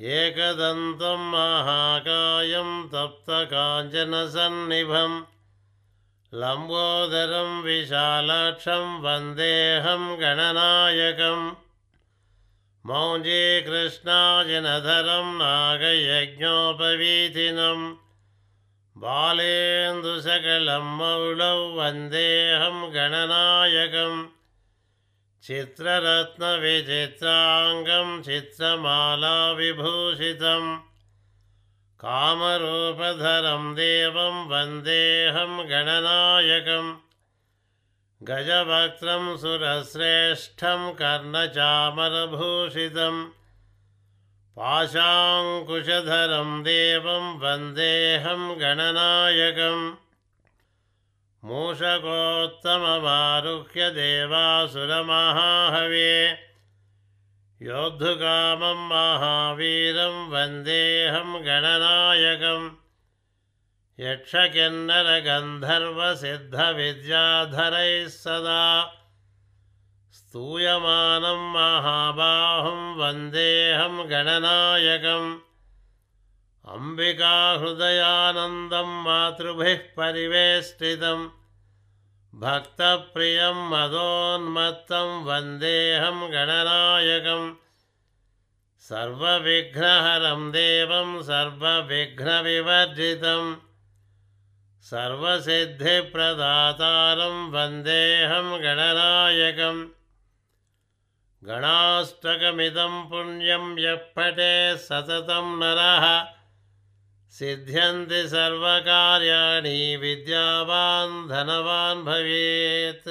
एकदन्तं महाकायं तप्तकाञ्चनसन्निभं लम्बोदरं विशालाक्षं वन्देऽहं गणनायकम्। मौञ्जीकृष्णाजनधरं नागयज्ञोपवीथिनं बालेन्दुसकलं मौळौ वन्देऽहं गणनायकम् चित्ररत्नविचित्राङ्गं चित्रमालाविभूषितं कामरूपधरं देवं वन्देऽहं गणनायकम्। गजवक्त्रं सुरश्रेष्ठं कर्णचामरभूषितं पाशाङ्कुशधरं देवं वन्देऽहं गणनायकम् मूषकोत्तममारुह्य देवासुरमहाहवे योद्धुकामं महावीरं वन्देऽहं गणनायकम्। यक्षकिन्नरगन्धर्वसिद्धविद्याधरैः सदा। स्तूयमानं महाबाहुं वन्देऽहं गणनायकम् अम्बिकाहृदयानन्दं मातृभिः परिवेष्टितं भक्तप्रियं मदोन्मत्तं वन्देऽहं गणनायकम् सर्वविघ्नहरं देवं सर्वविघ्नविवर्जितं सर्वसिद्धिप्रदातारं वन्देऽहं गणनायकम् गणाष्टकमिदं पुण्यं यः पठे सततं नरः सिद्ध्यन्ति सर्वकार्याणि विद्यावान् धनवान् भवेत्